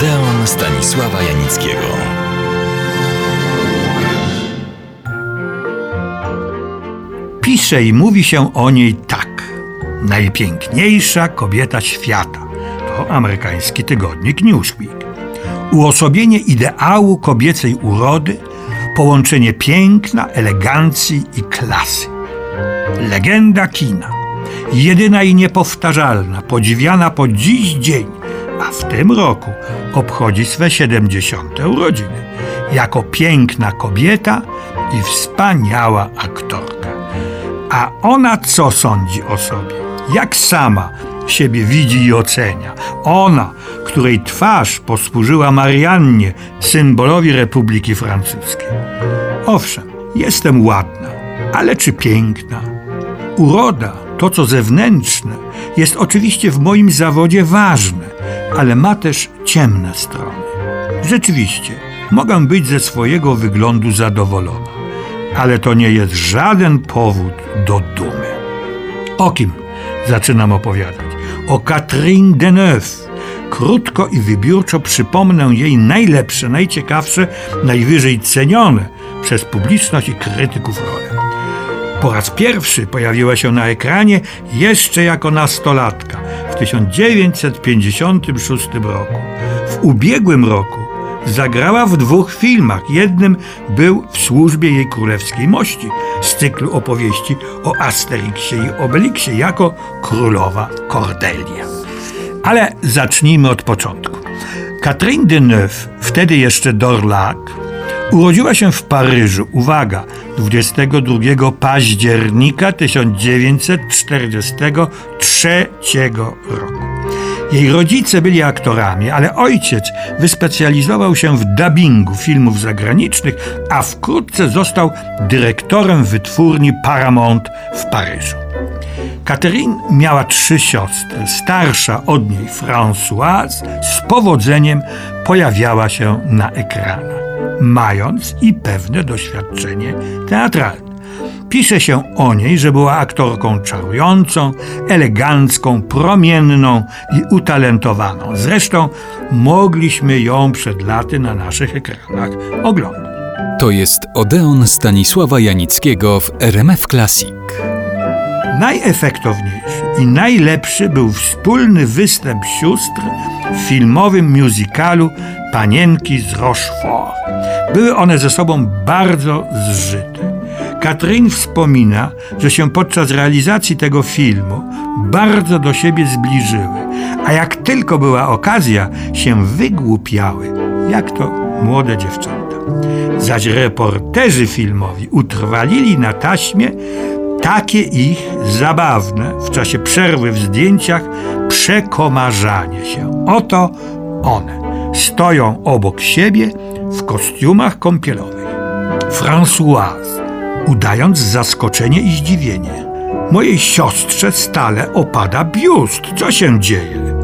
Odeon Stanisława Janickiego. Pisze i mówi się o niej tak. Najpiękniejsza kobieta świata. To amerykański tygodnik Newsweek. Uosobienie ideału kobiecej urody, połączenie piękna, elegancji i klasy. Legenda kina. Jedyna i niepowtarzalna, podziwiana po dziś dzień, a w tym roku obchodzi swe 70. urodziny. Jako piękna kobieta i wspaniała aktorka. A ona co sądzi o sobie? Jak sama siebie widzi i ocenia? Ona, której twarz posłużyła Mariannie, symbolowi Republiki Francuskiej. Owszem, jestem ładna, ale czy piękna? Uroda, to co zewnętrzne, jest oczywiście w moim zawodzie ważne, ale ma też ciemne strony. Rzeczywiście, mogę być ze swojego wyglądu zadowolona, ale to nie jest żaden powód do dumy. O kim zaczynam opowiadać? O Catherine Deneuve. Krótko i wybiórczo przypomnę jej najlepsze, najciekawsze, najwyżej cenione przez publiczność i krytyków role. Po raz pierwszy pojawiła się na ekranie jeszcze jako nastolatka 1956 roku. W ubiegłym roku zagrała w dwóch filmach. Jednym był w służbie jej królewskiej mości z cyklu opowieści o Asterixie i Obelixie jako królowa Cordelia. Ale zacznijmy od początku. Catherine Deneuve, wtedy jeszcze Dorlac, urodziła się w Paryżu, uwaga, 22 października 1943 roku. Jej rodzice byli aktorami, ale ojciec wyspecjalizował się w dubbingu filmów zagranicznych, a wkrótce został dyrektorem wytwórni Paramount w Paryżu. Catherine miała trzy siostry. Starsza od niej, Françoise, z powodzeniem pojawiała się na ekranach, mając i pewne doświadczenie teatralne. Pisze się o niej, że była aktorką czarującą, elegancką, promienną i utalentowaną. Zresztą mogliśmy ją przed laty na naszych ekranach oglądać. To jest Odeon Stanisława Janickiego w RMF Classic. Najefektowniejszy i najlepszy był wspólny występ sióstr w filmowym musicalu Panienki z Rochefort. Były one ze sobą bardzo zżyte. Katrin wspomina, że się podczas realizacji tego filmu bardzo do siebie zbliżyły, a jak tylko była okazja, się wygłupiały, jak to młode dziewczęta. Zaś reporterzy filmowi utrwalili na taśmie takie ich zabawne w czasie przerwy w zdjęciach przekomarzanie się. Oto one stoją obok siebie w kostiumach kąpielowych. Françoise, udając zaskoczenie i zdziwienie. Mojej siostrze stale opada biust. Co się dzieje?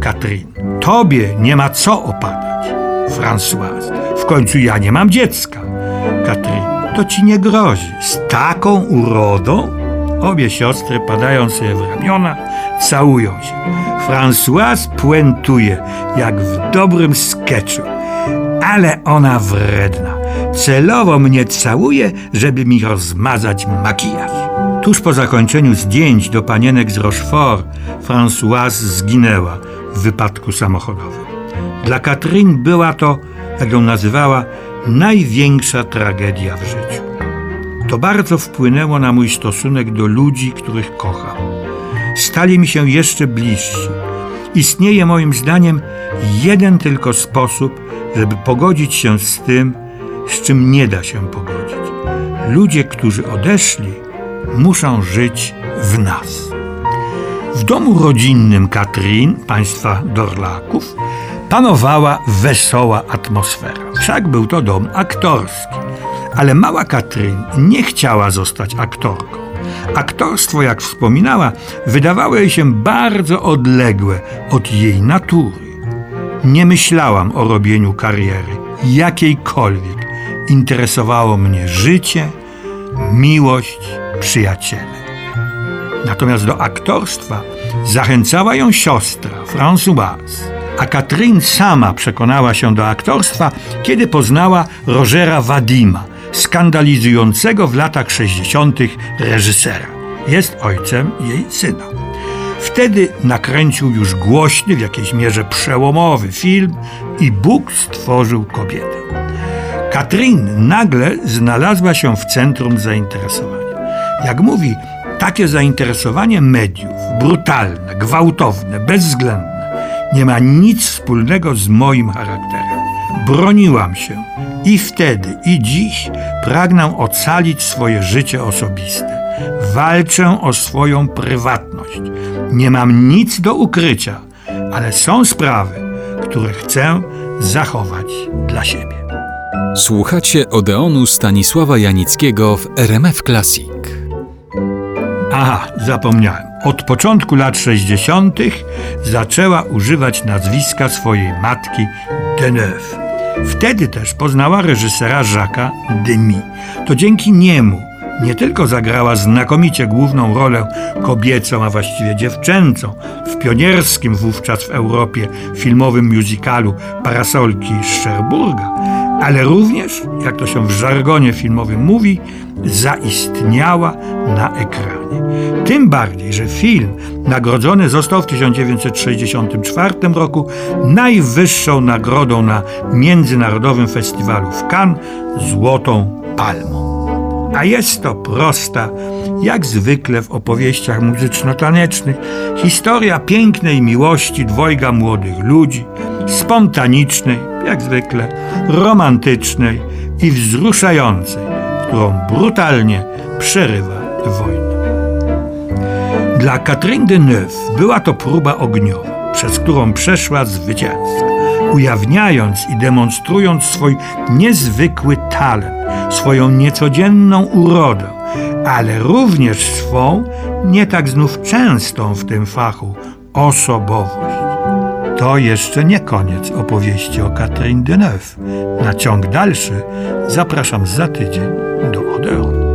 Katrin, tobie nie ma co opadać. Françoise, w końcu ja nie mam dziecka. Katrin, to ci nie grozi. Z taką urodą? Obie siostry padają sobie w ramiona, całują się. Françoise puentuje, jak w dobrym sketchu. Ale ona wredna. Celowo mnie całuje, żeby mi rozmazać makijaż. Tuż po zakończeniu zdjęć do panienek z Rochefort, Françoise zginęła w wypadku samochodowym. Dla Katrin była to, jak ją nazywała, największa tragedia w życiu. To bardzo wpłynęło na mój stosunek do ludzi, których kocham. Stali mi się jeszcze bliżsi. Istnieje moim zdaniem jeden tylko sposób, żeby pogodzić się z tym, z czym nie da się pogodzić. Ludzie, którzy odeszli, muszą żyć w nas. W domu rodzinnym Katrin, państwa Dorlaków, panowała wesoła atmosfera. Wszak był to dom aktorski. Ale mała Katrin nie chciała zostać aktorką. Aktorstwo, jak wspominała, wydawało jej się bardzo odległe od jej natury. Nie myślałam o robieniu kariery, jakiejkolwiek. Interesowało mnie życie, miłość, przyjaciele. Natomiast do aktorstwa zachęcała ją siostra, Françoise. A Katrin sama przekonała się do aktorstwa, kiedy poznała Rogera Wadima, skandalizującego w latach 60. reżysera. Jest ojcem jej syna. Wtedy nakręcił już głośny, w jakiejś mierze przełomowy film i Bóg stworzył kobietę. Katrin nagle znalazła się w centrum zainteresowania. Jak mówi, takie zainteresowanie mediów, brutalne, gwałtowne, bezwzględne, nie ma nic wspólnego z moim charakterem. Broniłam się i wtedy, i dziś pragnę ocalić swoje życie osobiste. Walczę o swoją prywatność. Nie mam nic do ukrycia, ale są sprawy, które chcę zachować dla siebie. Słuchacie Odeonu Stanisława Janickiego w RMF Classic. Aha, zapomniałem. Od początku lat 60. zaczęła używać nazwiska swojej matki Deneuve. Wtedy też poznała reżysera Jacques'a Demy. To dzięki niemu nie tylko zagrała znakomicie główną rolę kobiecą, a właściwie dziewczęcą w pionierskim wówczas w Europie filmowym musicalu Parasolki Szerburga, ale również, jak to się w żargonie filmowym mówi, zaistniała na ekranie. Tym bardziej, że film nagrodzony został w 1964 roku najwyższą nagrodą na Międzynarodowym Festiwalu w Cannes Złotą Palmą. A jest to prosta, jak zwykle w opowieściach muzyczno-tanecznych, historia pięknej miłości dwojga młodych ludzi, spontanicznej, jak zwykle, romantycznej i wzruszającej, którą brutalnie przerywa wojna. Dla Catherine Deneuve była to próba ogniowa, przez którą przeszła zwycięsko, ujawniając i demonstrując swój niezwykły talent, swoją niecodzienną urodę, ale również swą, nie tak znów częstą w tym fachu, osobowość. To jeszcze nie koniec opowieści o Catherine Deneuve. Na ciąg dalszy zapraszam za tydzień do Odeonu.